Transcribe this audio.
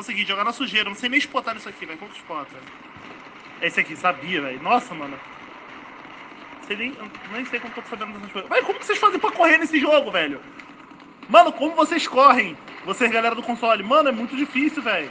o seguinte, jogar na sujeira. Não sei nem exportar isso aqui, velho. Como que exporta? É esse aqui, sabia, velho. Nossa, mano. Sei nem, nem sei como tô sabendo dessas coisas. Mas como que vocês fazem pra correr nesse jogo, velho? Mano, como vocês correm? Vocês, galera do console. Mano, é muito difícil, velho.